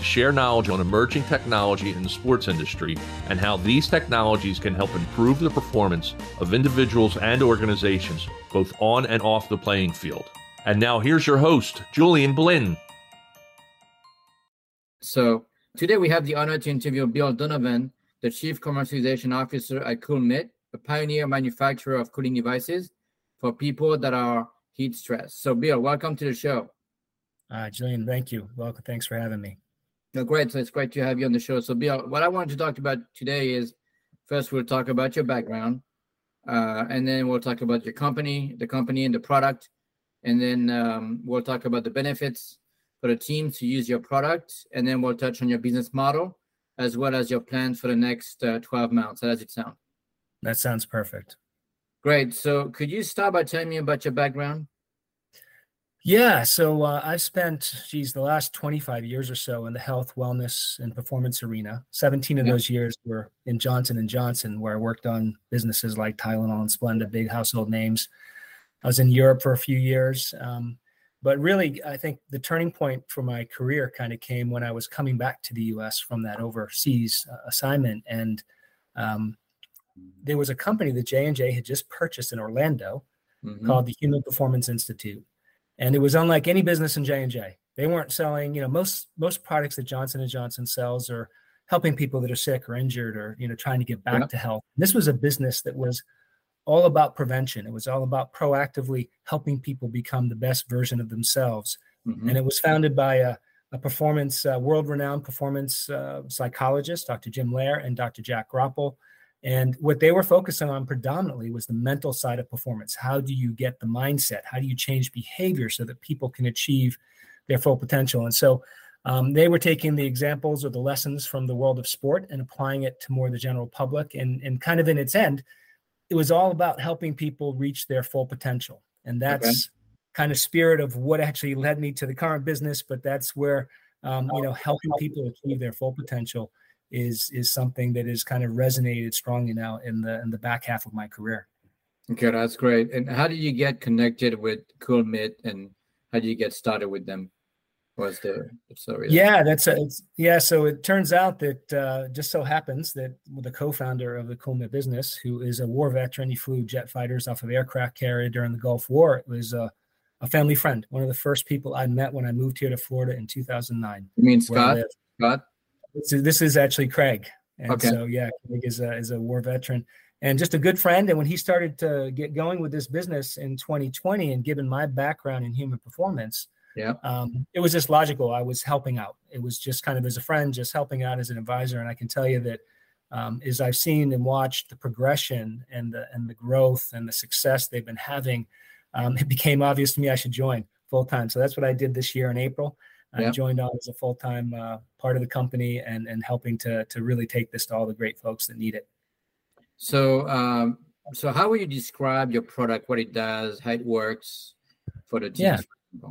to share knowledge on emerging technology in the sports industry and how these technologies can help improve the performance of individuals and organizations, both on and off the playing field. And now here's your host, Julian Blinn. So today we have the honor to interview Bill Donovan, the Chief Commercialization Officer at CoolMitt, a pioneer manufacturer of cooling devices for people that are heat stressed. So Bill, welcome to the show. Uh, Julian, thank you. Welcome. Thanks for having me. No, great. So it's great to have you on the show. So, Bill, what I wanted to talk about today is first we'll talk about your background, uh, and then we'll talk about your company, the company, and the product, and then um, we'll talk about the benefits for the team to use your product, and then we'll touch on your business model as well as your plans for the next uh, 12 months. How does it sound? That sounds perfect. Great. So, could you start by telling me about your background? Yeah, so uh, I've spent, geez, the last 25 years or so in the health, wellness, and performance arena. 17 of those years were in Johnson and Johnson, where I worked on businesses like Tylenol and Splenda, big household names. I was in Europe for a few years, um, but really, I think the turning point for my career kind of came when I was coming back to the U.S. from that overseas uh, assignment, and um, there was a company that J and J had just purchased in Orlando mm-hmm. called the Human Performance Institute and it was unlike any business in J&J. They weren't selling, you know, most most products that Johnson and Johnson sells are helping people that are sick or injured or, you know, trying to get back yeah. to health. This was a business that was all about prevention. It was all about proactively helping people become the best version of themselves. Mm-hmm. And it was founded by a, a performance, uh, world-renowned performance uh, psychologist, Dr. Jim Loehr and Dr. Jack Groppel. And what they were focusing on predominantly was the mental side of performance. How do you get the mindset? How do you change behavior so that people can achieve their full potential? And so um, they were taking the examples or the lessons from the world of sport and applying it to more the general public. And, and kind of in its end, it was all about helping people reach their full potential. And that's okay. kind of spirit of what actually led me to the current business. But that's where, um, you know, helping people achieve their full potential is is something that has kind of resonated strongly now in the in the back half of my career. Okay, that's great. And how did you get connected with Cool CoolMitt, and how did you get started with them? Was the story? Yeah, that's a, yeah. So it turns out that uh, just so happens that the co-founder of the Cool CoolMitt business, who is a war veteran, he flew jet fighters off of aircraft carrier during the Gulf War. It was a, a family friend, one of the first people I met when I moved here to Florida in 2009. You mean Scott? Scott? This is, this is actually Craig. And okay. so, yeah, Craig is a, is a war veteran and just a good friend. And when he started to get going with this business in 2020, and given my background in human performance, yeah, um, it was just logical. I was helping out. It was just kind of as a friend, just helping out as an advisor. And I can tell you that um, as I've seen and watched the progression and the and the growth and the success they've been having, um, it became obvious to me I should join full time. So that's what I did this year in April. I yep. joined on as a full time uh, part of the company and and helping to to really take this to all the great folks that need it. So, um, so how would you describe your product, what it does, how it works for the team? Yeah.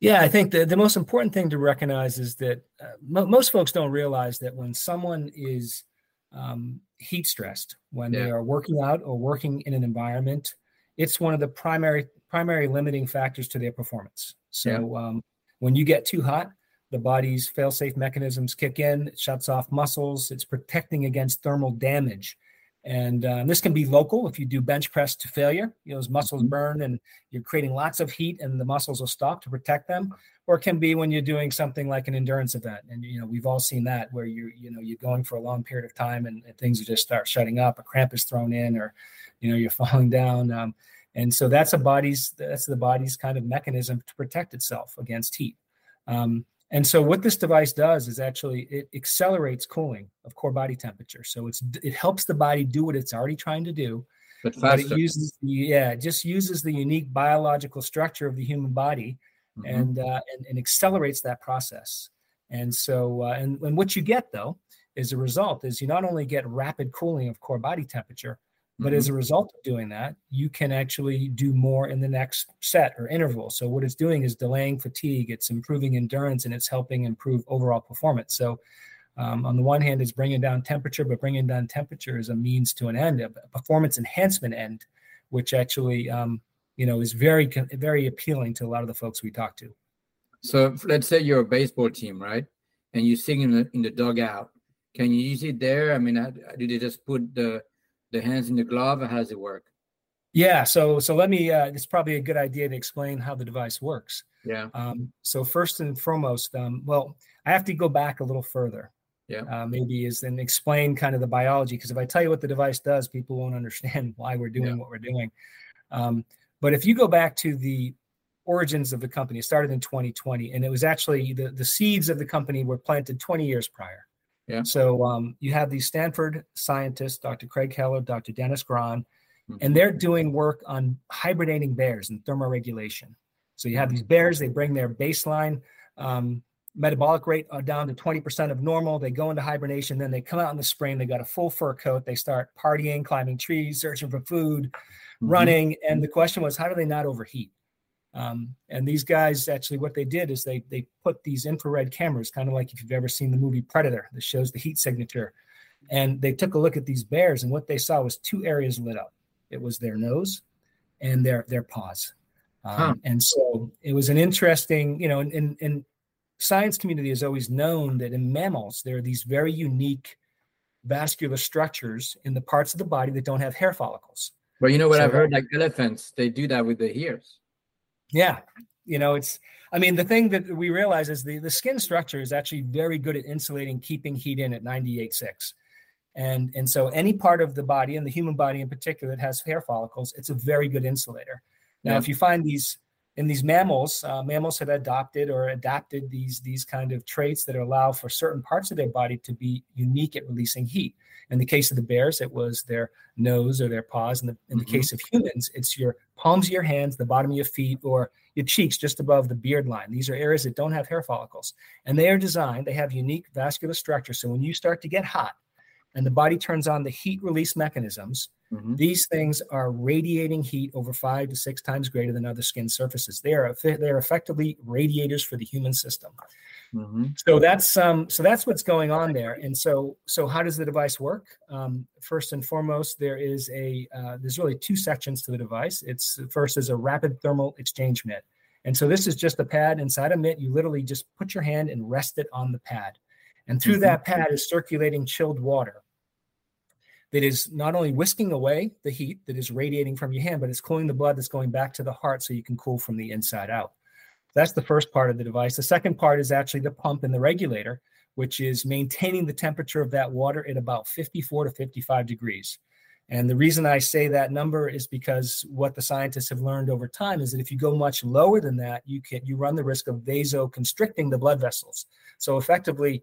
Yeah, I think the, the most important thing to recognize is that uh, most folks don't realize that when someone is um, heat stressed, when yeah. they are working out or working in an environment, it's one of the primary primary limiting factors to their performance. So, yeah. um, when you get too hot, the body's fail-safe mechanisms kick in, it shuts off muscles, it's protecting against thermal damage. And uh, this can be local if you do bench press to failure. You know, those muscles mm-hmm. burn and you're creating lots of heat and the muscles will stop to protect them. Or it can be when you're doing something like an endurance event. And, you know, we've all seen that where you're, you know, you're going for a long period of time and, and things just start shutting up, a cramp is thrown in or, you know, you're falling down. Um, and so that's a body's that's the body's kind of mechanism to protect itself against heat. Um, and so what this device does is actually it accelerates cooling of core body temperature. So it's it helps the body do what it's already trying to do, but, but it uses yeah, it just uses the unique biological structure of the human body mm-hmm. and, uh, and and accelerates that process. And so uh, and and what you get though as a result is you not only get rapid cooling of core body temperature, but mm-hmm. as a result of doing that, you can actually do more in the next set or interval. So what it's doing is delaying fatigue, it's improving endurance, and it's helping improve overall performance. So um, on the one hand, it's bringing down temperature, but bringing down temperature is a means to an end, a performance enhancement end, which actually, um, you know, is very, very appealing to a lot of the folks we talk to. So let's say you're a baseball team, right? And you sing in the in the dugout. Can you use it there? I mean, do they just put the the hands in the glove, or how does it work? Yeah. So so let me. Uh, it's probably a good idea to explain how the device works. Yeah. Um, so first and foremost, um, well, I have to go back a little further yeah uh, maybe is then explain kind of the biology because if i tell you what the device does people won't understand why we're doing yeah. what we're doing um, but if you go back to the origins of the company it started in 2020 and it was actually the, the seeds of the company were planted 20 years prior yeah so um, you have these stanford scientists dr craig Heller dr dennis grahn mm-hmm. and they're doing work on hibernating bears and thermoregulation so you have these bears they bring their baseline um, metabolic rate down to 20% of normal. They go into hibernation, then they come out in the spring. They got a full fur coat. They start partying, climbing trees, searching for food, mm-hmm. running. And the question was, how do they not overheat? Um, and these guys actually, what they did is they they put these infrared cameras, kind of like if you've ever seen the movie Predator, that shows the heat signature. And they took a look at these bears, and what they saw was two areas lit up. It was their nose and their their paws. Um, huh. And so it was an interesting, you know, and, and, and science community has always known that in mammals, there are these very unique vascular structures in the parts of the body that don't have hair follicles. But you know what so, I've heard, like elephants, they do that with the ears. Yeah. You know, it's, I mean, the thing that we realize is the, the skin structure is actually very good at insulating, keeping heat in at 98.6. And, and so any part of the body and the human body in particular that has hair follicles, it's a very good insulator. Now, yeah. if you find these in these mammals, uh, mammals have adopted or adapted these these kind of traits that allow for certain parts of their body to be unique at releasing heat. In the case of the bears, it was their nose or their paws. In the, in the mm-hmm. case of humans, it's your palms of your hands, the bottom of your feet, or your cheeks just above the beard line. These are areas that don't have hair follicles. And they are designed, they have unique vascular structure. So when you start to get hot and the body turns on the heat release mechanisms, Mm-hmm. These things are radiating heat over five to six times greater than other skin surfaces. They are they are effectively radiators for the human system. Mm-hmm. So that's um so that's what's going on there. And so so how does the device work? Um, first and foremost, there is a uh, there's really two sections to the device. It's first is a rapid thermal exchange mitt. And so this is just a pad inside a mitt. You literally just put your hand and rest it on the pad. And through mm-hmm. that pad is circulating chilled water that is not only whisking away the heat that is radiating from your hand, but it's cooling the blood that's going back to the heart so you can cool from the inside out. That's the first part of the device. The second part is actually the pump and the regulator, which is maintaining the temperature of that water at about 54 to 55 degrees. And the reason I say that number is because what the scientists have learned over time is that if you go much lower than that, you can you run the risk of vasoconstricting the blood vessels. So effectively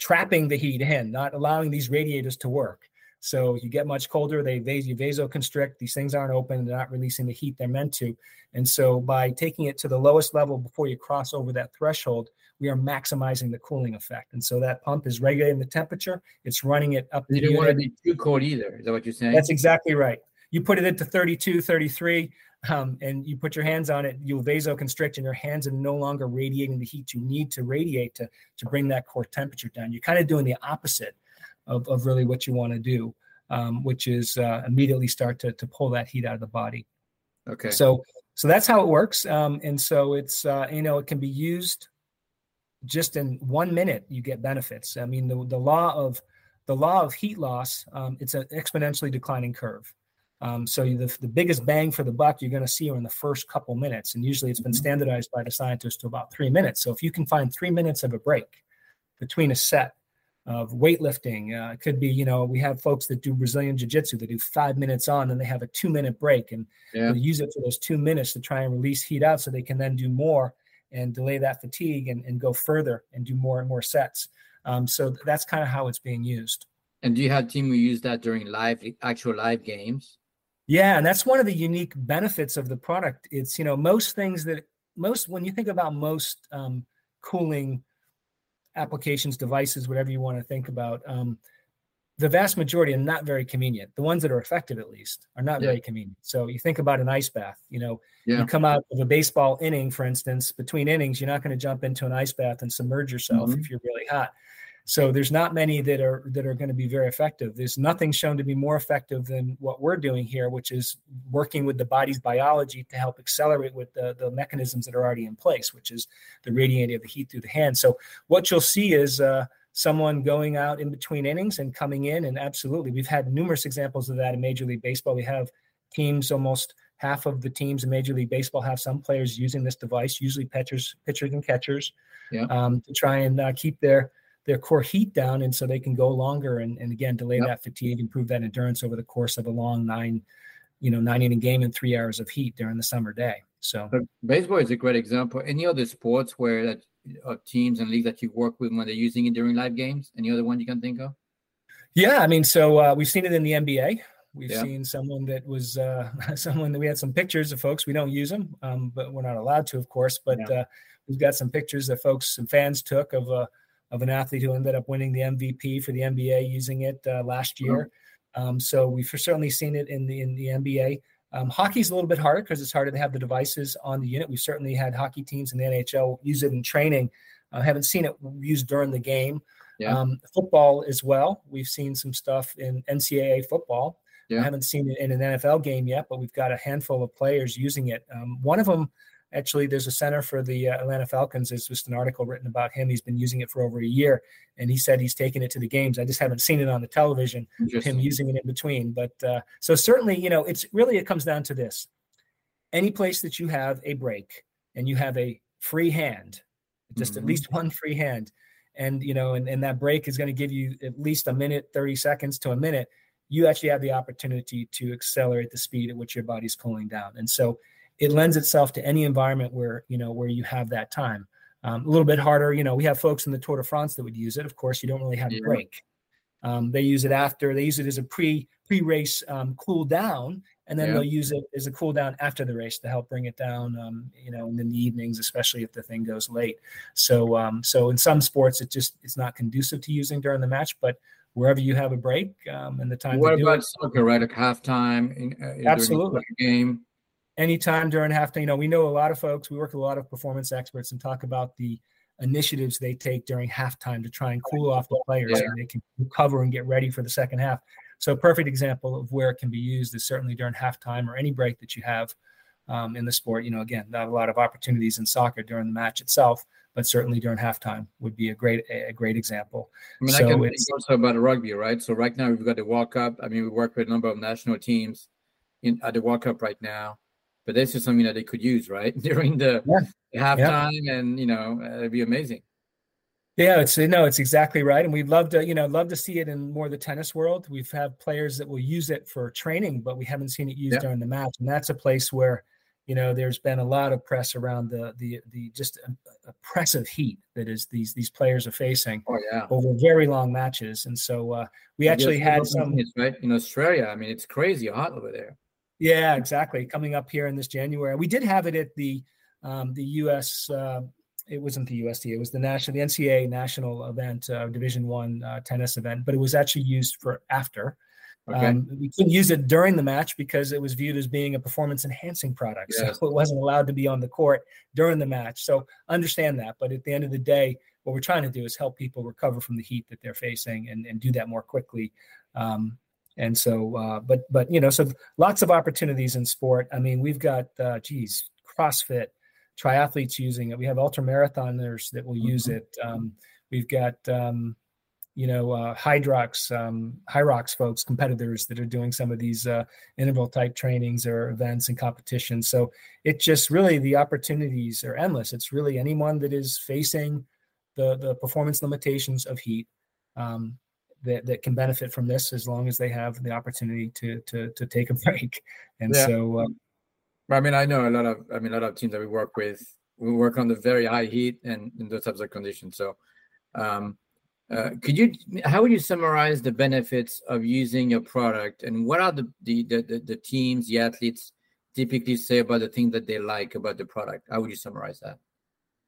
trapping the heat in, not allowing these radiators to work. So you get much colder, they vas- you vasoconstrict. These things aren't open; they're not releasing the heat they're meant to. And so by taking it to the lowest level before you cross over that threshold, we are maximizing the cooling effect. And so that pump is regulating the temperature. It's running it up. You don't want to be too cold either. Is that what you're saying? That's exactly right. You put it into 32, 33, um, and you put your hands on it, you'll vasoconstrict, and your hands are no longer radiating the heat you need to radiate to, to bring that core temperature down. You're kind of doing the opposite of, of really what you want to do, um, which is uh, immediately start to, to pull that heat out of the body. Okay. So so that's how it works. Um, and so it's uh, you know it can be used just in one minute. You get benefits. I mean the the law of the law of heat loss. Um, it's an exponentially declining curve. Um, so the, the biggest bang for the buck you're going to see are in the first couple minutes, and usually it's been mm-hmm. standardized by the scientists to about three minutes. So if you can find three minutes of a break between a set, of weightlifting. Uh, it could be, you know, we have folks that do Brazilian Jiu Jitsu that do five minutes on and they have a two minute break and yeah. they use it for those two minutes to try and release heat out so they can then do more and delay that fatigue and, and go further and do more and more sets. Um, so that's kind of how it's being used. And do you have team who use that during live, actual live games? Yeah, and that's one of the unique benefits of the product. It's you know most things that most when you think about most um, cooling applications, devices, whatever you want to think about. Um, the vast majority are not very convenient. The ones that are effective, at least, are not yeah. very convenient. So you think about an ice bath. You know, yeah. you come out of a baseball inning, for instance, between innings, you're not going to jump into an ice bath and submerge yourself mm-hmm. if you're really hot. So there's not many that are that are going to be very effective. There's nothing shown to be more effective than what we're doing here, which is working with the body's biology to help accelerate with the, the mechanisms that are already in place, which is the radiating of the heat through the hand. So what you'll see is uh, someone going out in between innings and coming in, and absolutely, we've had numerous examples of that in Major League Baseball. We have teams almost half of the teams in Major League Baseball have some players using this device, usually pitchers, pitchers and catchers, yeah. um, to try and uh, keep their their core heat down and so they can go longer and, and again delay yep. that fatigue improve that endurance over the course of a long nine you know nine inning game in three hours of heat during the summer day so but baseball is a great example any other sports where that uh, teams and leagues that you work with when they're using it during live games any other one you can think of yeah i mean so uh, we've seen it in the nba we've yeah. seen someone that was uh, someone that we had some pictures of folks we don't use them um, but we're not allowed to of course but yeah. uh, we've got some pictures that folks and fans took of uh, of an athlete who ended up winning the MVP for the NBA using it uh, last year. Um, so we've certainly seen it in the in the NBA. Um, hockey's a little bit harder because it's harder to have the devices on the unit. We've certainly had hockey teams in the NHL use it in training. I uh, haven't seen it used during the game. Yeah. Um, football as well. We've seen some stuff in NCAA football. Yeah. I haven't seen it in an NFL game yet, but we've got a handful of players using it. Um, one of them Actually, there's a center for the uh, Atlanta Falcons. There's just an article written about him. He's been using it for over a year, and he said he's taken it to the games. I just haven't seen it on the television. Him using it in between, but uh, so certainly, you know, it's really it comes down to this: any place that you have a break and you have a free hand, just mm-hmm. at least one free hand, and you know, and, and that break is going to give you at least a minute, thirty seconds to a minute. You actually have the opportunity to accelerate the speed at which your body's cooling down, and so it lends itself to any environment where you know where you have that time. Um, a little bit harder, you know. We have folks in the Tour de France that would use it. Of course, you don't really have a break. Um, they use it after. They use it as a pre pre race um, cool down, and then yeah. they'll use it as a cool down after the race to help bring it down. Um, you know, in the evenings, especially if the thing goes late. So um, so in some sports, it just it's not conducive to using during the match, but wherever you have a break um, and the time. What about soccer? Right, like halftime in, uh, absolutely game anytime during halftime. You know, we know a lot of folks, we work with a lot of performance experts and talk about the initiatives they take during halftime to try and cool off the players yeah. so they can recover and get ready for the second half. So, a perfect example of where it can be used is certainly during halftime or any break that you have um, in the sport. You know, again, not a lot of opportunities in soccer during the match itself, but certainly during halftime would be a great a great example. I mean, so I can think also about rugby, right? So right now we've got the World Cup. I mean, we work with a number of national teams in at the World Cup right now but this is something that they could use right during the yeah. halftime, yeah. and you know it'd be amazing. Yeah, it's no, it's exactly right, and we'd love to, you know, love to see it in more of the tennis world. We've had players that will use it for training, but we haven't seen it used yeah. during the match, and that's a place where, you know, there's been a lot of press around the the the just oppressive heat that is these these players are facing oh, yeah. over very long matches, and so uh, we actually had some It's right in Australia. I mean, it's crazy hot over there. Yeah, exactly. Coming up here in this January, we did have it at the um, the U.S. Uh, it wasn't the USD. It was the national, the NCAA national event, uh, Division One uh, tennis event, but it was actually used for after. Okay. Um, we couldn't use it during the match because it was viewed as being a performance enhancing product. Yes. So it wasn't allowed to be on the court during the match. So understand that. But at the end of the day, what we're trying to do is help people recover from the heat that they're facing and, and do that more quickly. Um, and so, uh, but but you know, so lots of opportunities in sport. I mean, we've got, uh, geez, CrossFit, triathletes using it. We have ultra marathoners that will mm-hmm. use it. Um, we've got, um, you know, uh, Hyrox, um, Hyrox folks, competitors that are doing some of these uh, interval type trainings or events and competitions. So it just really the opportunities are endless. It's really anyone that is facing the the performance limitations of heat. Um, that, that can benefit from this as long as they have the opportunity to to to take a break. And yeah. so, um, I mean, I know a lot of I mean a lot of teams that we work with. We work on the very high heat and in those types of conditions. So, um, uh, could you how would you summarize the benefits of using your product and what are the the, the the teams the athletes typically say about the things that they like about the product how would you summarize that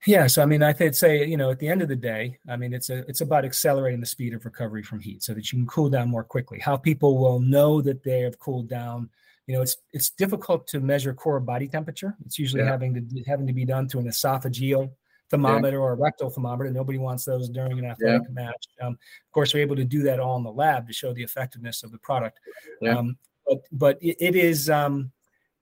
Yeah, so I mean, I would say you know at the end of the day, I mean it's a it's about accelerating the speed of recovery from heat so that you can cool down more quickly. How people will know that they have cooled down, you know, it's it's difficult to measure core body temperature. It's usually yeah. having to having to be done through an esophageal thermometer yeah. or a rectal thermometer. Nobody wants those during an athletic yeah. match. Um, of course, we're able to do that all in the lab to show the effectiveness of the product. Um, but but it, it is um,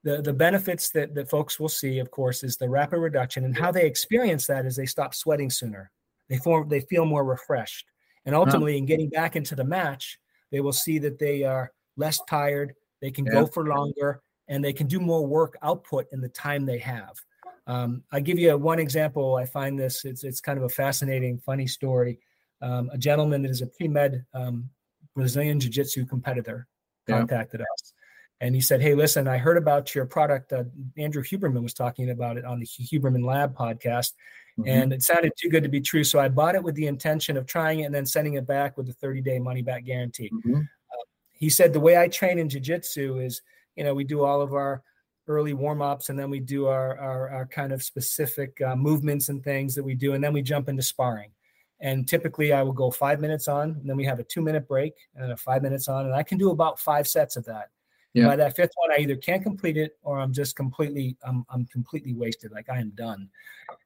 the the benefits that that folks will see, of course, is the rapid reduction, and how they experience that is they stop sweating sooner. They form they feel more refreshed, and ultimately, wow. in getting back into the match, they will see that they are less tired. They can yeah. go for longer, and they can do more work output in the time they have. Um, I give you one example. I find this it's it's kind of a fascinating, funny story. Um, a gentleman that is a pre med um, Brazilian Jiu Jitsu competitor contacted yeah. us and he said, "Hey, listen, I heard about your product. Uh, Andrew Huberman was talking about it on the Huberman Lab podcast, mm-hmm. and it sounded too good to be true. So I bought it with the intention of trying it and then sending it back with a 30-day money-back guarantee." Mm-hmm. Uh, he said, "The way I train in jiu-jitsu is, you know, we do all of our early warm-ups and then we do our our, our kind of specific uh, movements and things that we do, and then we jump into sparring." And typically, I will go five minutes on, and then we have a two-minute break, and then a five minutes on, and I can do about five sets of that yeah. By that fifth one, I either can't complete it or I'm just completely, I'm, I'm completely wasted. Like I am done.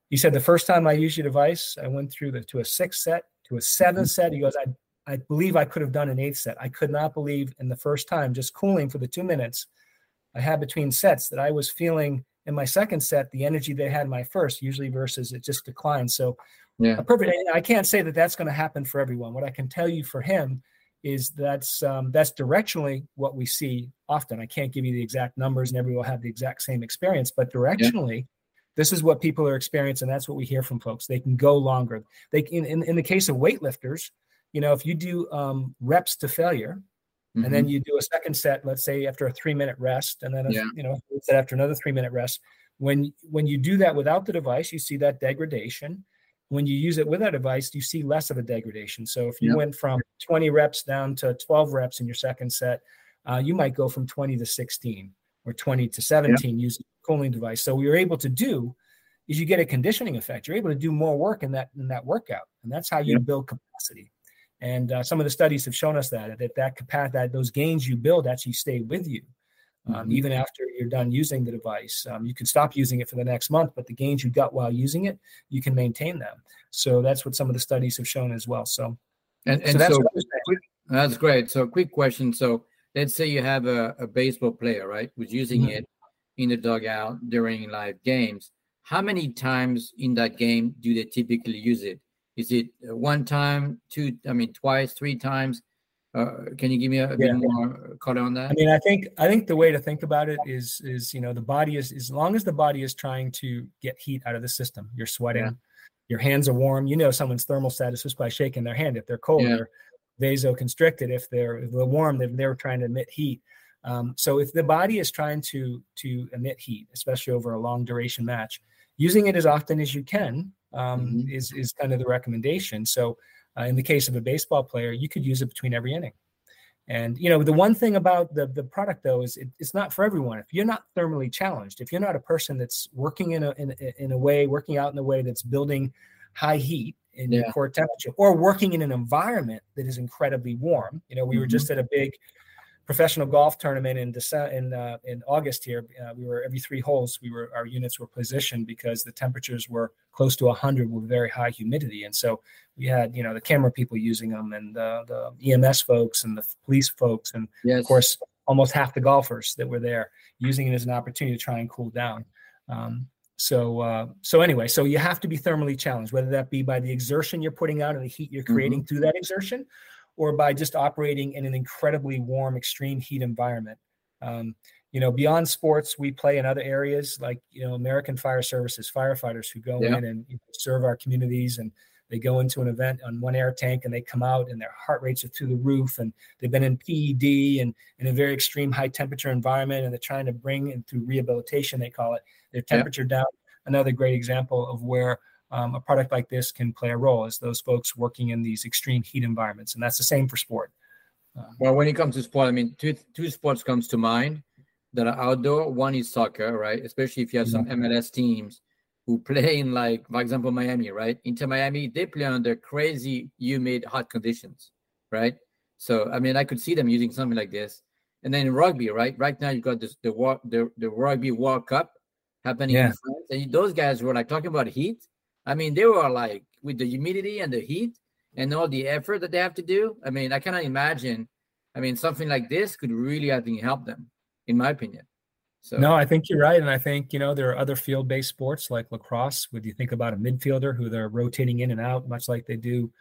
He said the first time I used your device, I went through the to a sixth set, to a 7th mm-hmm. set. He goes, I I believe I could have done an eighth set. I could not believe in the first time, just cooling for the two minutes I had between sets, that I was feeling in my second set the energy they had in my first, usually versus it just declined. So, yeah, a perfect. I can't say that that's going to happen for everyone. What I can tell you for him is that's um, that's directionally what we see often. I can't give you the exact numbers, and everyone will have the exact same experience, but directionally, yeah. this is what people are experiencing. That's what we hear from folks. They can go longer. They in in, in the case of weightlifters, you know, if you do um, reps to failure, mm-hmm. and then mm-hmm. you do a second set, let's say after a three minute rest, and then a, yeah. you know, set after another three minute rest. When when you do that without the device, you see that degradation when you use it with that device, you see less of a degradation. So if you went from 20 reps down to 12 reps in your second set, uh, you might go from 20 to 16 or 20 to 17 using a cooling device. So what you're able to do is you get a conditioning effect. You're able to do more work in that in that workout, and that's how you build capacity. And uh, some of the studies have shown us that that that capacity, that those gains you build actually stay with you um, mm-hmm. even after you're done using the device. Um, you can stop using it for the next month, but the gains you got while using it, you can maintain them. So that's what some of the studies have shown as well. So, and, and so, that's, so quick, that's great. So, quick question. So, let's say you have a, a baseball player, right, who's using mm-hmm. it in the dugout during live games. How many times in that game do they typically use it? Is it one time, two, I mean, twice, three times? Uh, can you give me a, a yeah. bit more color on that? I mean, I think I think the way to think about it is is you know the body is as long as the body is trying to get heat out of the system, you're sweating, yeah. your hands are warm. You know someone's thermal status just by shaking their hand. If they're cold, yeah. they're vasoconstricted. If they're if they're warm, they're, they're trying to emit heat. Um, so if the body is trying to to emit heat, especially over a long duration match, using it as often as you can um, mm-hmm. is is kind of the recommendation. So uh, in the case of a baseball player, you could use it between every inning. And you know, the one thing about the the product though is it, it's not for everyone. If you're not thermally challenged, if you're not a person that's working in a in, in a way, working out in a way that's building high heat in yeah. your core temperature, or working in an environment that is incredibly warm. You know, we mm-hmm. were just at a big professional golf tournament in December, in uh, in August here. Uh, we were every three holes. We were our units were positioned because the temperatures were close to 100 with very high humidity, and so we had you know the camera people using them and the, the EMS folks and the police folks, and yes. of course almost half the golfers that were there using it as an opportunity to try and cool down. Um, so uh, so anyway, so you have to be thermally challenged, whether that be by the exertion you're putting out and the heat you're creating mm-hmm. through that exertion, or by just operating in an incredibly warm, extreme heat environment. Um, you know, beyond sports, we play in other areas like you know American Fire Services firefighters who go yeah. in and you know, serve our communities, and they go into an event on one air tank and they come out and their heart rates are through the roof, and they've been in PED and in a very extreme high temperature environment, and they're trying to bring and through rehabilitation they call it their temperature yeah. down. Another great example of where um, a product like this can play a role as those folks working in these extreme heat environments, and that's the same for sport. Uh, well, when it comes to sport, I mean, two two sports comes to mind that are outdoor. One is soccer, right? Especially if you have some MLS teams who play in like, for example, Miami, right? Inter Miami, they play under crazy humid, hot conditions, right? So I mean, I could see them using something like this. And then rugby, right? Right now you've got this the the the rugby World Cup happening yeah. in France, and those guys were like talking about heat. I mean, they were like with the humidity and the heat and all the effort that they have to do. I mean, I cannot imagine. I mean, something like this could really, I think, help them, in my opinion. So no, I think you're right, and I think you know there are other field-based sports like lacrosse. Would you think about a midfielder who they're rotating in and out, much like they do,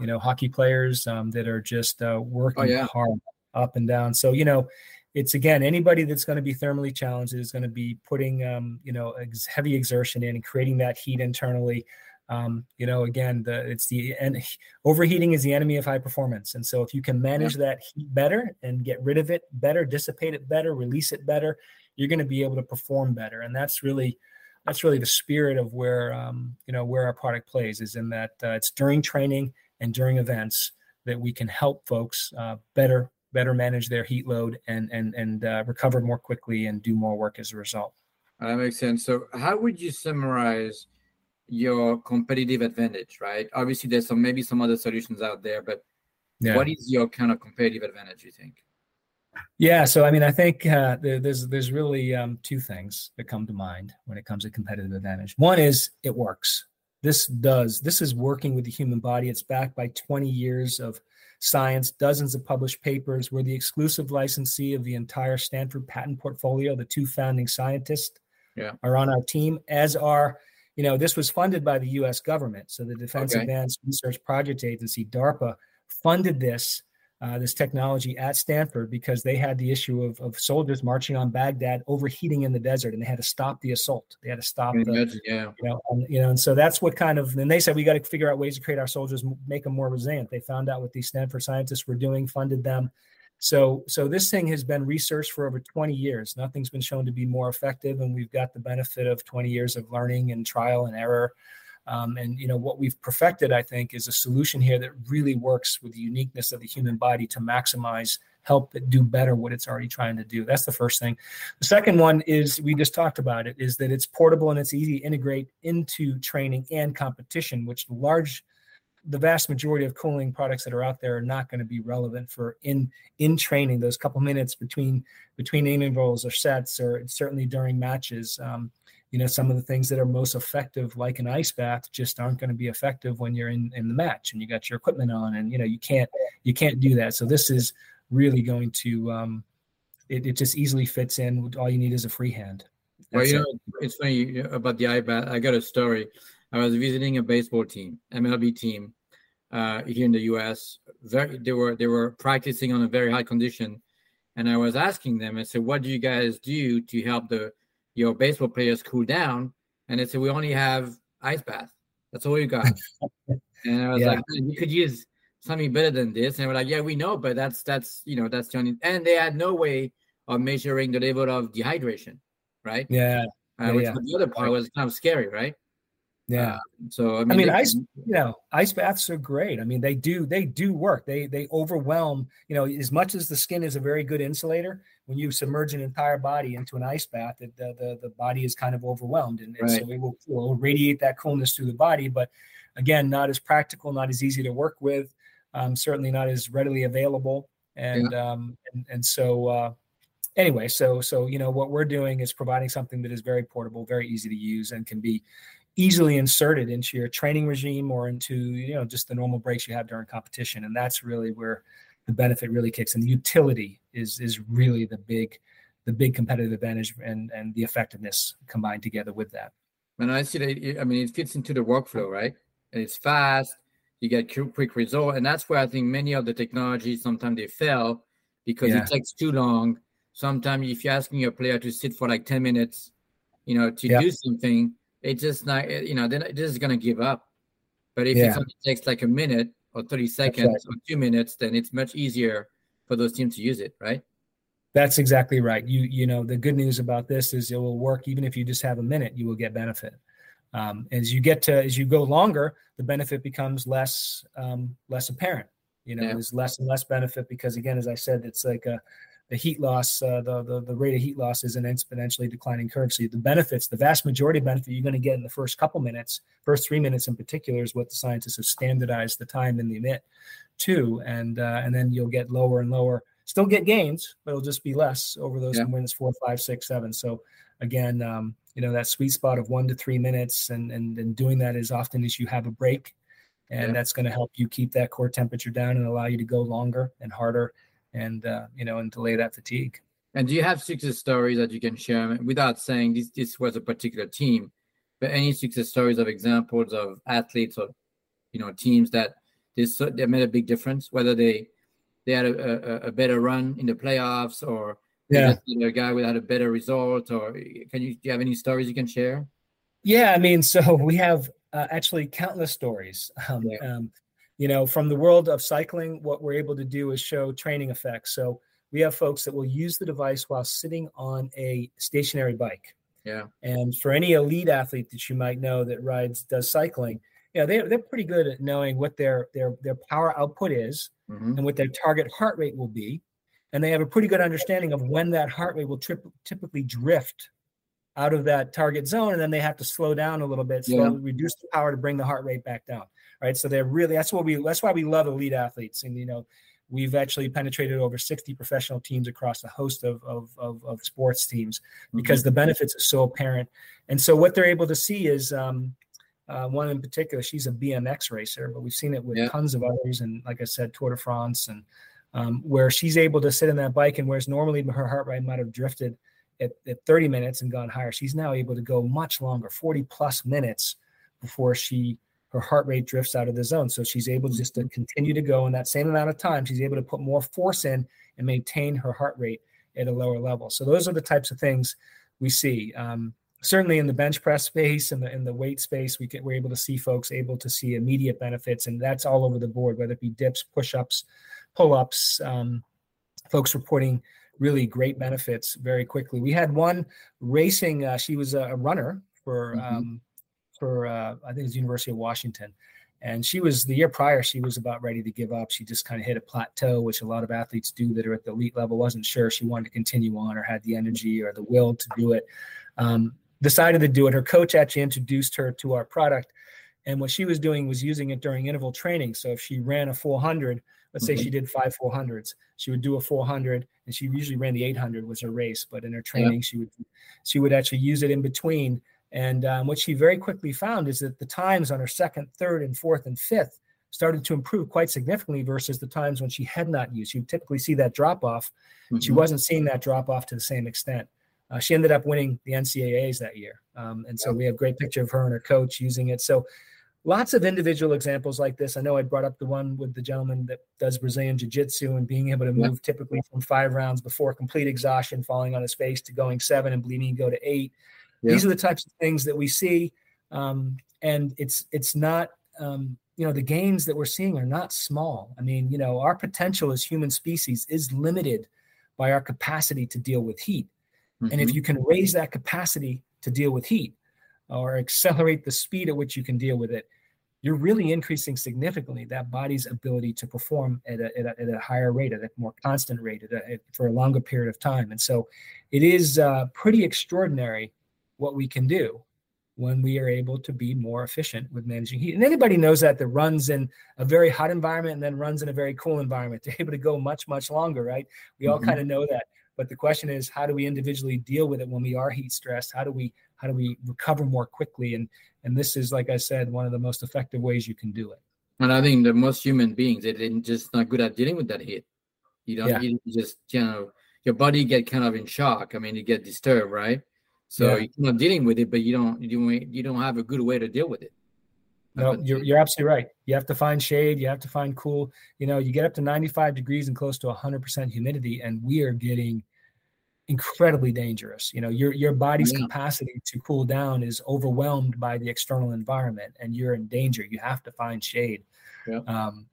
you know, hockey players um, that are just uh, working oh, yeah. hard up and down. So you know, it's again anybody that's going to be thermally challenged is going to be putting um, you know ex- heavy exertion in and creating that heat internally. Um, you know, again, the it's the and overheating is the enemy of high performance. And so if you can manage yeah. that heat better and get rid of it better, dissipate it better, release it better, you're going to be able to perform better. And that's really that's really the spirit of where um, you know where our product plays is in that uh, it's during training and during events that we can help folks uh, better better manage their heat load and and and uh, recover more quickly and do more work as a result. That makes sense. So, how would you summarize your competitive advantage? Right. Obviously, there's some maybe some other solutions out there, but yeah. what is your kind of competitive advantage? You think? Yeah, so I mean, I think uh, there's there's really um, two things that come to mind when it comes to competitive advantage. One is it works. This does. This is working with the human body. It's backed by 20 years of science, dozens of published papers. We're the exclusive licensee of the entire Stanford patent portfolio. The two founding scientists yeah. are on our team, as are, you know, this was funded by the US government. So the Defense okay. Advanced Research Project Agency, DARPA, funded this uh, this technology at Stanford because they had the issue of, of soldiers marching on Baghdad overheating in the desert, and they had to stop the assault. They had to stop the, imagine, yeah. you know, and, you know, and so that's what kind of. And they said we got to figure out ways to create our soldiers, make them more resilient. They found out what these Stanford scientists were doing, funded them. So, so this thing has been researched for over 20 years. Nothing's been shown to be more effective, and we've got the benefit of 20 years of learning and trial and error um, and you know what we've perfected, I think, is a solution here that really works with the uniqueness of the human body to maximize help it do better what it's already trying to do. That's the first thing. The second one is we just talked about it is that it's portable and it's easy to integrate into training and competition, which large the vast majority of cooling products that are out there are not going to be relevant for in in training those couple minutes between between intervals or sets or certainly during matches um, you know some of the things that are most effective like an ice bath just aren't going to be effective when you're in in the match and you got your equipment on and you know you can't you can't do that. So this is really going to um it, it just easily fits in. All you need is a free hand. Well you know it's funny about the ice bath i got a story. I was visiting a baseball team mlb team uh, here in the us very they were they were practicing on a very high condition. And i was asking them i said what do you guys do to help the your baseball players cool down, and they said we only have ice bath. That's all you got. and I was yeah. like, you could use something better than this. And we're like, yeah, we know, but that's that's you know that's the only. And they had no way of measuring the level of dehydration, right? Yeah. Uh, yeah which yeah. the other part was kind of scary, right? Yeah. Uh, so I mean, I mean ice, you know, ice baths are great. I mean, they do they do work. They they overwhelm. You know, as much as the skin is a very good insulator, when you submerge an entire body into an ice bath, the the, the body is kind of overwhelmed, and, and right. so it will, it will, radiate that coolness through the body. But again, not as practical, not as easy to work with, um, certainly not as readily available, and yeah. um, and, and so. Uh, anyway, so so you know what we're doing is providing something that is very portable, very easy to use, and can be easily inserted into your training regime or into you know just the normal breaks you have during competition and that's really where the benefit really kicks in. The utility is is really the big the big competitive advantage and and the effectiveness combined together with that. And i see that i mean it fits into the workflow right? And it's fast you get quick result and that's where i think many of the technologies sometimes they fail because yeah. it takes too long. Sometimes if you're asking your player to sit for like 10 minutes you know to do something it's just not you know then it just gonna give up but if yeah. it takes like a minute or 30 seconds right. or two minutes then it's much easier for those teams to use it right that's exactly right you you know the good news about this is it will work even if you just have a minute you will get benefit um, as you get to as you go longer the benefit becomes less um, less apparent you know yeah. there's less and less benefit because again as i said it's like a the heat loss, uh, the, the the rate of heat loss is an exponentially declining curve. So the benefits, the vast majority of benefit you're going to get in the first couple minutes, first three minutes in particular, is what the scientists have standardized the time in the emit to, and uh, and then you'll get lower and lower. Still get gains, but it'll just be less over those yeah. minutes four, five, six, seven. So again, um, you know that sweet spot of one to three minutes, and and and doing that as often as you have a break, and yeah. that's going to help you keep that core temperature down and allow you to go longer and harder and uh, you know and delay that fatigue. And do you have success stories that you can share without saying this this was a particular team, but any success stories of examples of athletes or you know teams that this they made a big difference, whether they they had a, a, a better run in the playoffs or yeah, a guy with had a better result, or can you do you have any stories you can share? Yeah, I mean, so we have uh, actually countless stories. Um, yeah. um, you know, from the world of cycling, what we're able to do is show training effects. So we have folks that will use the device while sitting on a stationary bike. Yeah. And for any elite athlete that you might know that rides does cycling, you know, they're, they're pretty good at knowing what their their their power output is mm-hmm. and what their target heart rate will be. And they have a pretty good understanding of when that heart rate will trip, typically drift out of that target zone. And then they have to slow down a little bit, slowly yeah. reduce the power to bring the heart rate back down right? So they're really that's what we that's why we love elite athletes, and you know, we've actually penetrated over 60 professional teams across a host of of, of, of sports teams because mm-hmm. the benefits are so apparent. And so what they're able to see is um, uh, one in particular, she's a BMX racer, but we've seen it with yeah. tons of others, and like I said, Tour de France, and um, where she's able to sit in that bike, and whereas normally her heart rate might have drifted at, at 30 minutes and gone higher, she's now able to go much longer, 40 plus minutes before she her heart rate drifts out of the zone. So she's able just to continue to go in that same amount of time. She's able to put more force in and maintain her heart rate at a lower level. So those are the types of things we see. Um, certainly in the bench press space and the in the weight space, we get, we're able to see folks able to see immediate benefits, and that's all over the board, whether it be dips, push-ups, pull-ups. Um, folks reporting really great benefits very quickly. We had one racing; uh, she was a, runner for. Mm-hmm. Um, for uh, I think it's the University of Washington. And she was the year prior, she was about ready to give up. She just kind of hit a plateau, which a lot of athletes do that are at the elite level. Wasn't sure she wanted to continue on or had the energy or the will to do it. Um, decided to do it. Her coach actually introduced her to our product. And what she was doing was using it during interval training. So if she ran a 400, let's mm-hmm. say she did five 400s, she would do a 400 and she usually ran the 800 was her race. But in her training, yeah. she would, she would actually use it in between and um, what she very quickly found is that the times on her second, third, and fourth and fifth started to improve quite significantly versus the times when she had not used. You typically see that drop off. Mm-hmm. She wasn't seeing that drop off to the same extent. Uh, she ended up winning the NCAAs that year. Um, and so we have a great picture of her and her coach using it. So lots of individual examples like this. I know I brought up the one with the gentleman that does Brazilian Jiu Jitsu and being able to move typically from five rounds before complete exhaustion, falling on his face to going seven and bleeding, go to eight. Yeah. These are the types of things that we see, um, and it's it's not um, you know the gains that we're seeing are not small. I mean, you know, our potential as human species is limited by our capacity to deal with heat, mm-hmm. and if mm-hmm. you can raise that capacity to deal with heat, or accelerate the speed at which you can deal with it, you're really increasing significantly that body's ability to perform at a, at a, at a higher rate, at a more constant rate, a, for a longer period of time. And so it is uh, pretty extraordinary what we can do when we are able to be more efficient with managing heat. And anybody knows that that runs in a very hot environment and then runs in a very cool environment. They're able to go much, much longer, right? We all mm-hmm. kind of know that. But the question is, how do we individually deal with it when we are heat stressed? How do we how do we recover more quickly? And and this is, like I said, one of the most effective ways you can do it. And I think that most human beings, they're just not good at dealing with that heat. You know, yeah. you just you know your body get kind of in shock. I mean, you get disturbed, right? So yeah. you're not dealing with it, but you don't you don't you don't have a good way to deal with it. No, you're, you're absolutely right. You have to find shade. You have to find cool. You know, you get up to 95 degrees and close to 100% humidity, and we are getting incredibly dangerous. You know, your your body's yeah. capacity to cool down is overwhelmed by the external environment, and you're in danger. You have to find shade. Yeah. Um,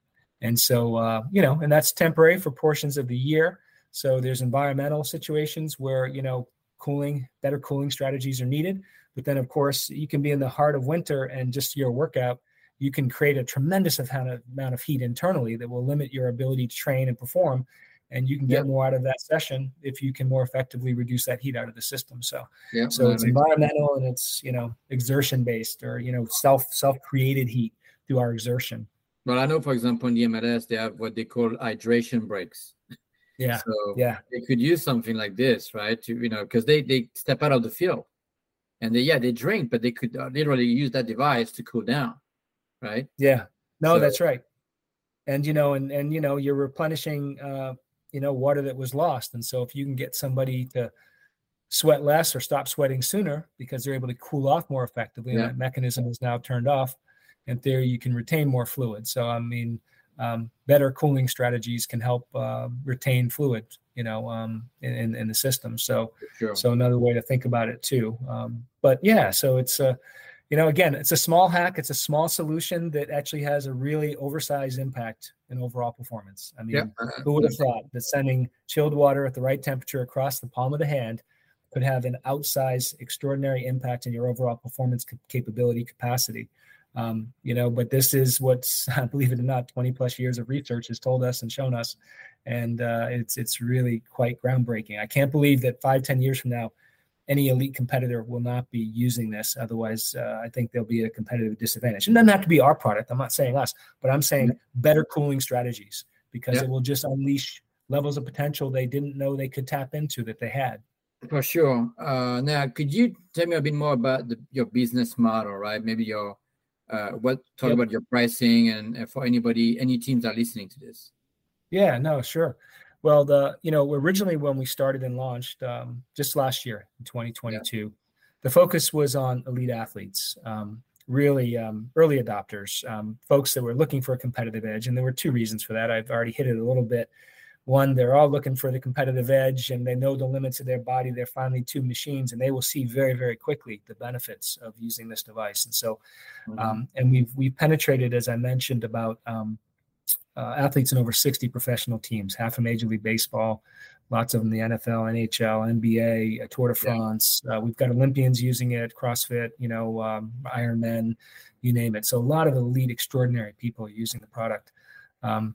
and so, uh, you know, and that's temporary for portions of the year. So there's environmental situations where you know cooling, better cooling strategies are needed. But then, of course, you can be in the heart of winter and just your workout, you can create a tremendous amount of, amount of heat internally that will limit your ability to train and perform. and you can get more out of that session if you can more effectively reduce that heat out of the system. So, yeah, so it's environmental and it's you know exertion based or you know self self created heat through our exertion. Well, I know, for example, in the MLS they have what they call hydration breaks. Yeah. So yeah, they could use something like this, right? To you know, because they they step out of the field, and they yeah they drink, but they could uh, literally use that device to cool down, right? Yeah. No, so, that's right. And you know, and and you know, you're replenishing uh you know water that was lost and so if you can get somebody to sweat less or stop sweating sooner because they're able to cool off more effectively yeah. and that mechanism is now turned off in theory you can retain more fluid so i mean um, better cooling strategies can help uh, retain fluid you know um, in, in the system so sure. so another way to think about it too um, but yeah so it's a you know, again, it's a small hack. It's a small solution that actually has a really oversized impact in overall performance. I mean, yeah. Uh-huh. who would have thought that sending chilled water at the right temperature across the palm of the hand could have an outsized, extraordinary impact in your overall performance capability capacity? Um, you know, but this is what's, believe it or not, 20 plus years of research has told us and shown us, and uh, it's it's really quite groundbreaking. I can't believe that five, ten years from now, any elite competitor will not be using this. Otherwise, uh, I think there'll be a competitive disadvantage. And doesn't have to be our product. I'm not saying us, but I'm saying better cooling strategies because yeah. it will just unleash levels of potential they didn't know they could tap into that they had. For sure. Uh, now, could you tell me a bit more about the, your business model, right? Maybe your uh, what talk yep. about your pricing and, and for anybody, any teams are listening to this. Yeah, no, sure. Well, the you know originally when we started and launched um, just last year in 2022, yeah. the focus was on elite athletes, um, really um, early adopters, um, folks that were looking for a competitive edge, and there were two reasons for that. I've already hit it a little bit. One, they're all looking for the competitive edge, and they know the limits of their body. They're finally two machines, and they will see very, very quickly the benefits of using this device. And so, mm-hmm. Um, and we've we've penetrated, as I mentioned, about um, uh, athletes in over 60 professional teams, half of Major League Baseball, lots of them the NFL, NHL, NBA, uh, Tour de France. Yeah. Uh, we've got Olympians using it, CrossFit, you know, um, Ironmen, you name it. So a lot of elite, extraordinary people are using the product. Um,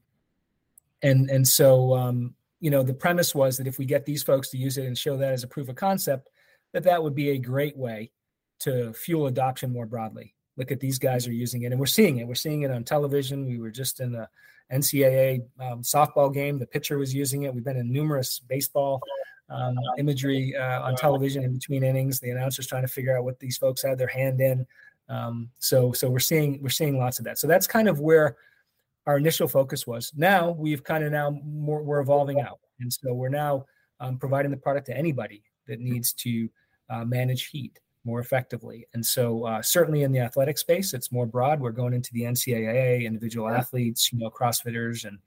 and and so um, you know the premise was that if we get these folks to use it and show that as a proof of concept, that that would be a great way to fuel adoption more broadly. Look at these guys are using it, and we're seeing it. We're seeing it on television. We were just in a NCAA um, softball game. The pitcher was using it. We've been in numerous baseball um, imagery uh, on television in between innings. The announcers trying to figure out what these folks had their hand in. Um, so so we're seeing we're seeing lots of that. So that's kind of where our initial focus was. Now we've kind of now more we're evolving out, and so we're now um, providing the product to anybody that needs to uh, manage heat more effectively. And so, uh, certainly in the athletic space, it's more broad. We're going into the NCAA, individual athletes, you know, CrossFitters and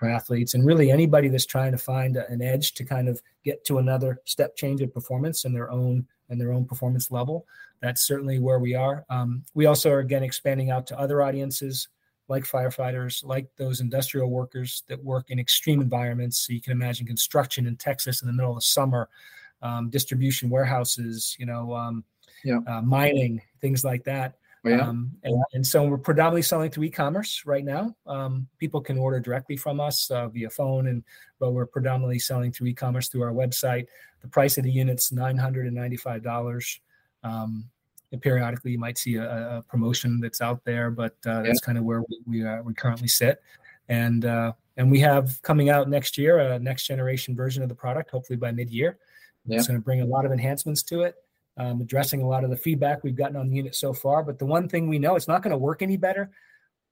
triathletes, and really anybody that's trying to find an edge to kind of get to another step change of performance in their own and their own performance level. That's certainly where we are. Um, we also are again expanding out to other audiences like firefighters, like those industrial workers that work in extreme environments. So you can imagine construction in Texas in the middle of the summer, um, distribution warehouses, you know, um, yeah. uh, mining, things like that. Oh, yeah. Um, and, and, so we're predominantly selling through e-commerce right now. Um, people can order directly from us uh, via phone, and but we're predominantly selling through e-commerce through our website. The price of the unit's nine hundred and ninety-five dollars. Um, and periodically, you might see a, a, promotion that's out there, but uh, that's kind of where we we, uh, we currently sit. And uh, and we have coming out next year a next generation version of the product, hopefully by mid-year. Yeah. It's going to bring a lot of enhancements to it um, addressing a lot of the feedback we've gotten on the unit so far. But the one thing we know, it's not going to work any better.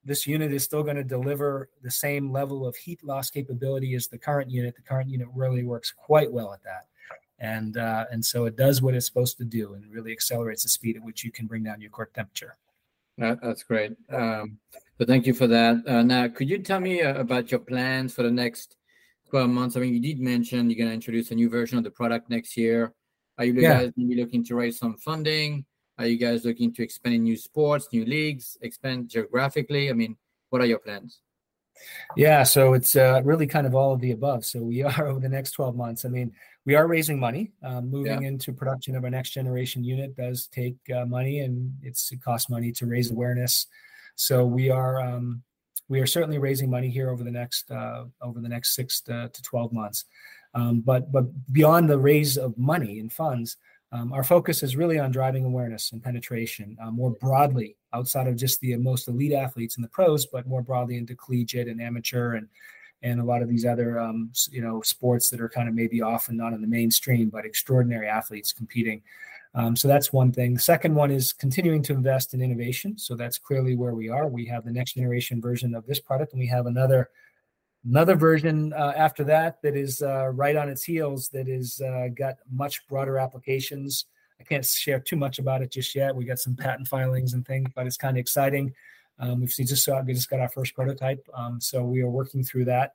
This unit is still going to deliver the same level of heat loss capability as the current unit. The current unit really works quite well at that. And, uh, and so it does what it's supposed to do and really accelerates the speed at which you can bring down your core temperature. That, that's great. Um, so thank you for that. Uh, now, could you tell me uh, about your plans for the next 12 months? I mean, you did mention you're going to introduce a new version of the product next year. Are you yeah. guys maybe looking to raise some funding? Are you guys looking to expand in new sports, new leagues, expand geographically? I mean, what are your plans? Yeah, so it's uh, really kind of all of the above. So we are over the next 12 months. I mean, we are raising money. Um, moving yeah. into production of our next generation unit does take uh, money, and it's it costs money to raise awareness. So we are um, we are certainly raising money here over the next uh, over the next six to, to 12 months. Um, but but beyond the raise of money and funds, um, our focus is really on driving awareness and penetration uh, more broadly outside of just the most elite athletes and the pros, but more broadly into collegiate and amateur and and a lot of these other um, you know sports that are kind of maybe often not in the mainstream, but extraordinary athletes competing. Um, so that's one thing. The second one is continuing to invest in innovation. So that's clearly where we are. We have the next generation version of this product, and we have another another version uh, after that that is uh, right on its heels that is uh, got much broader applications i can't share too much about it just yet we got some patent filings and things but it's kind of exciting um, we've just saw, we just got our first prototype um, so we are working through that.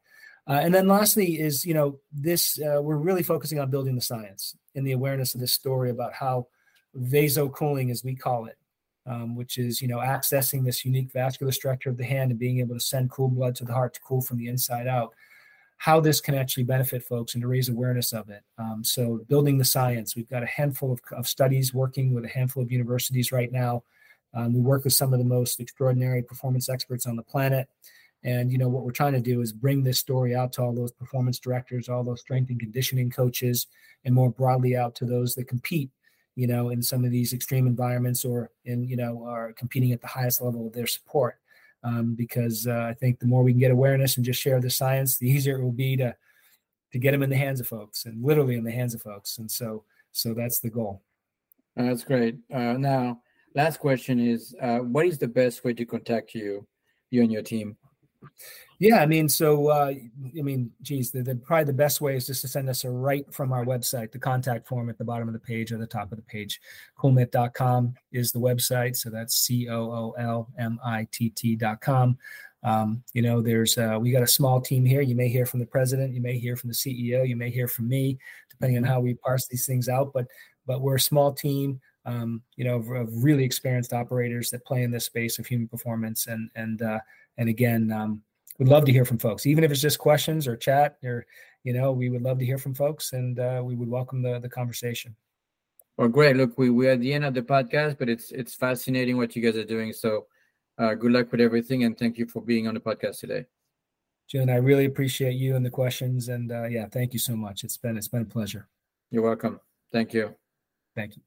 Uh, and then lastly is you know this uh, we're really focusing on building the science and the awareness of this story about how vaso cooling as we call it um, which is you know accessing this unique vascular structure of the hand and being able to send cool blood to the heart to cool from the inside out how this can actually benefit folks and to raise awareness of it. Um, so building the science we've got a handful of, of, studies working with a handful of universities right now um, we work with some of the most extraordinary performance experts on the planet and you know what we're trying to do is bring this story out to all those performance directors all those strength and conditioning coaches and more broadly out to those that compete you know, in some of these extreme environments or in, you know, are competing at the highest level of their support. Um, because uh, I think the more we can get awareness and just share the science, the easier it will be to to get them in the hands of folks and literally in the hands of folks. And so, so that's the goal. that's great. Uh, now, last question is, uh, what is the best way to contact you, you and your team? Yeah, I mean, so uh, I mean, geez, the, the, probably the best way is just to send us a right from our website. The contact form at the bottom of the page or the top of the page. Coolmitt.com is the website, so that's c o o l m i t t.com. Um, you know, there's uh, we got a small team here. You may hear from the president, you may hear from the CEO, you may hear from me, depending on how we parse these things out. But but we're a small team. Um, you know, of, of, really experienced operators that play in this space of human performance, and and uh, and again, um, we'd love to hear from folks, even if it's just questions or chat or, you know, we would love to hear from folks and uh, we would welcome the, the conversation. Well, great. Look, we, we're at the end of the podcast, but it's, it's fascinating what you guys are doing. So uh, good luck with everything. And thank you for being on the podcast today. June, I really appreciate you and the questions. And uh, yeah, thank you so much. It's been, it's been a pleasure. You're welcome. Thank you. Thank you.